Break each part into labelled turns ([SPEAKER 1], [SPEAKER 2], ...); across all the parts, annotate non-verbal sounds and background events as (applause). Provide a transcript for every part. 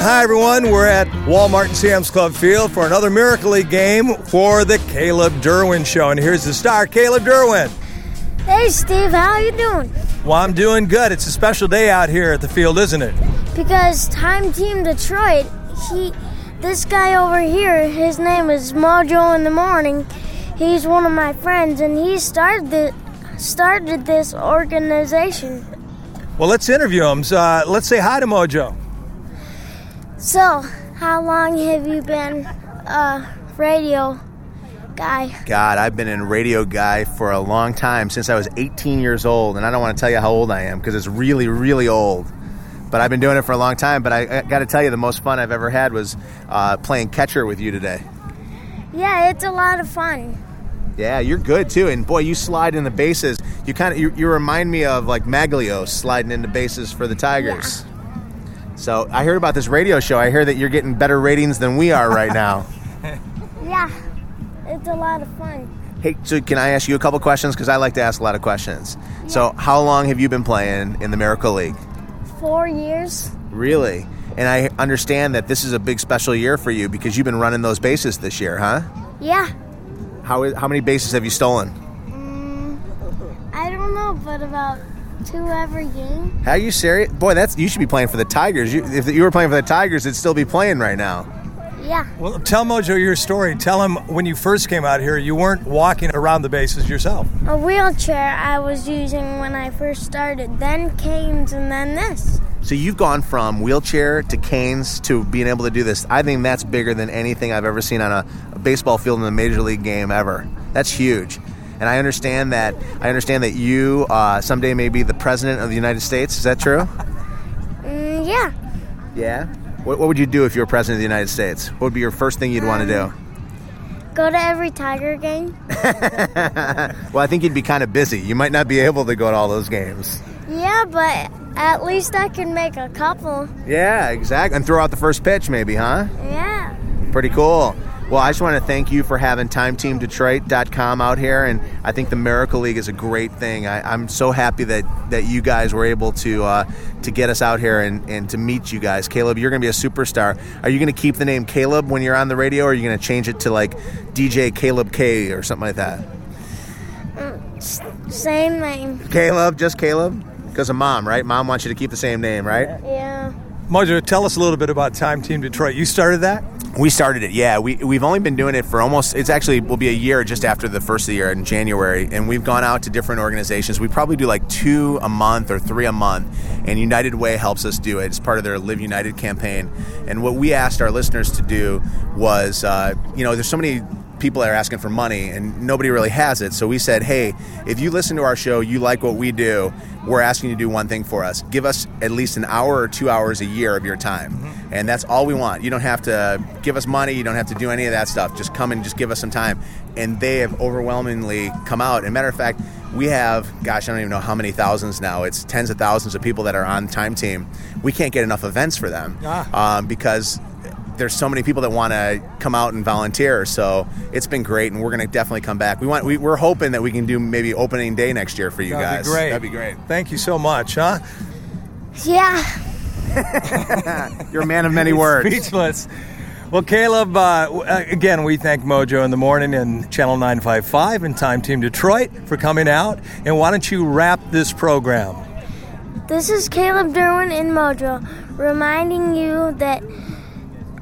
[SPEAKER 1] Hi, everyone. We're at Walmart and Sam's Club Field for another Miracle League game for the Caleb Derouin Show. And here's the star, Caleb Derouin.
[SPEAKER 2] Hey, Steve, how are you doing?
[SPEAKER 1] Well, I'm doing good. It's a special day out here at the field, isn't it?
[SPEAKER 2] Because Time Team Detroit, he, this guy over here, his name is Mojo in the Morning. He's one of my friends, and he started the, started this organization.
[SPEAKER 1] Well, let's interview him. Uh, let's say hi to Mojo.
[SPEAKER 2] So, how long have you been a radio guy?
[SPEAKER 3] God, I've been a radio guy for a long time since I was 18 years old, and I don't want to tell you how old I am because it's really, really old. But I've been doing it for a long time. But I, I got to tell you, the most fun I've ever had was uh, playing catcher with you today.
[SPEAKER 2] Yeah, it's a lot of fun.
[SPEAKER 3] Yeah, you're good too, and boy, you slide in the bases. You kind of you, you remind me of like Magglio sliding into bases for the Tigers.
[SPEAKER 2] Yeah.
[SPEAKER 3] So I heard about this radio show. I hear that you're getting better ratings than we are right now. (laughs)
[SPEAKER 2] yeah, it's a lot of fun.
[SPEAKER 3] Hey, so can I ask you a couple questions? Because I like to ask a lot of questions.
[SPEAKER 2] Yeah.
[SPEAKER 3] So, how long have you been playing in the Miracle League?
[SPEAKER 2] Four years.
[SPEAKER 3] Really? And I understand that this is a big special year for you because you've been running those bases this year, huh?
[SPEAKER 2] Yeah.
[SPEAKER 3] How, how many bases have you stolen?
[SPEAKER 2] Mm, I don't know, but about two every game.
[SPEAKER 3] How are you serious? Boy, that's you should be playing for the Tigers. You, if you were playing for the Tigers, it'd still be playing right now.
[SPEAKER 2] Yeah.
[SPEAKER 1] Well, tell Mojo your story. Tell him when you first came out here, you weren't walking around the bases yourself.
[SPEAKER 2] A wheelchair I was using when I first started, then canes, and then this.
[SPEAKER 3] So you've gone from wheelchair to canes to being able to do this. I think that's bigger than anything I've ever seen on a, a baseball field in a major league game ever. That's huge. And I understand that. I understand that you uh, someday may be the president of the United States. Is that true? (laughs)
[SPEAKER 2] Mm, yeah.
[SPEAKER 3] Yeah. What, what, would you do if you were president of the United States? What would be your first thing you'd um, want to do?
[SPEAKER 2] Go to every Tiger game. (laughs)
[SPEAKER 3] well, I think you'd be kind of busy. You might not be able to go to all those games.
[SPEAKER 2] Yeah, but at least I can make a couple.
[SPEAKER 3] Yeah, exactly. And throw out the first pitch, maybe, huh?
[SPEAKER 2] Yeah.
[SPEAKER 3] Pretty cool. Well, I just want to thank you for having TimeTeamDetroit.com out here, and I think the Miracle League is a great thing. I, am so happy that, that you guys were able to uh, to get us out here and, and to meet you guys. Caleb, you're going to be a superstar. Are you going to keep the name Caleb when you're on the radio, or are you going to change it to like DJ Caleb K or something like that?
[SPEAKER 2] Same name.
[SPEAKER 3] Caleb, just Caleb? Because of mom, right? Mom wants you to keep the same name, right?
[SPEAKER 2] Yeah.
[SPEAKER 1] Mojo, tell us a little bit about Time Team Detroit. You started that?
[SPEAKER 3] We started it, yeah. We, we've only been doing it for almost, it's actually will be a year just after the first of the year in January. And we've gone out to different organizations. We probably do like two a month or three a month. And United Way helps us do it. It's part of their Live United campaign. And what we asked our listeners to do was, uh, you know, there's so many people are asking for money and nobody really has it. So we said, hey, if you listen to our show, you like what we do, we're asking you to do one thing for us. Give us at least an hour or two hours a year of your time. Mm-hmm. And that's all we want. You don't have to give us money, you don't have to do any of that stuff. Just come and just give us some time. And they have overwhelmingly come out. And matter of fact, we have, gosh, I don't even know how many thousands now. It's tens of thousands of people that are on Time Team. We can't get enough events for them ah. um, because there's so many people that want to come out and volunteer. So it's been great, and we're going to definitely come back. We want we, are hoping that we can do maybe opening day next year for you
[SPEAKER 1] That'd
[SPEAKER 3] guys.
[SPEAKER 1] Be great.
[SPEAKER 3] That'd be great.
[SPEAKER 1] Thank you so much, huh?
[SPEAKER 2] Yeah. (laughs)
[SPEAKER 3] You're a man of many words.
[SPEAKER 1] Speechless. Well, Caleb, uh, again, we thank Mojo in the Morning and Channel 955 and Time Team Detroit for coming out. And why don't you wrap this program?
[SPEAKER 2] This is Caleb Derouin in Mojo, reminding you that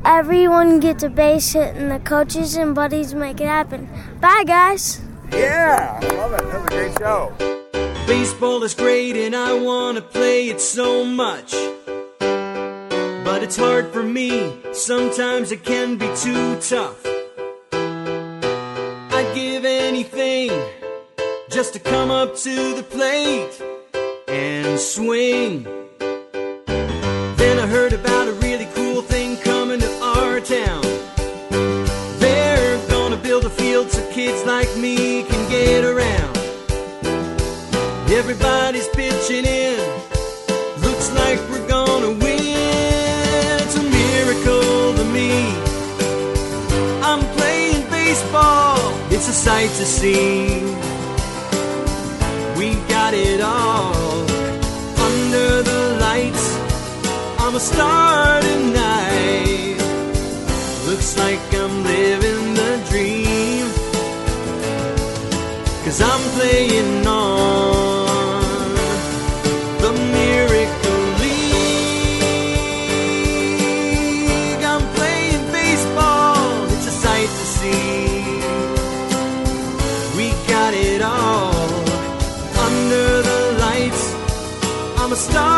[SPEAKER 2] everyone gets a base hit and the coaches and buddies make it happen. Bye, guys.
[SPEAKER 3] Yeah, I love it. That was a great show.
[SPEAKER 4] Baseball is great and I want to play it so much. But it's hard for me, sometimes it can be too tough. I'd give anything just to come up to the plate and swing. Everybody's pitching in. Looks like we're gonna win. It's a miracle to me. I'm playing baseball. It's a sight to see. We got it all under the lights I'm a star tonight. Looks like I'm living the dream. Cause I'm playing I'm a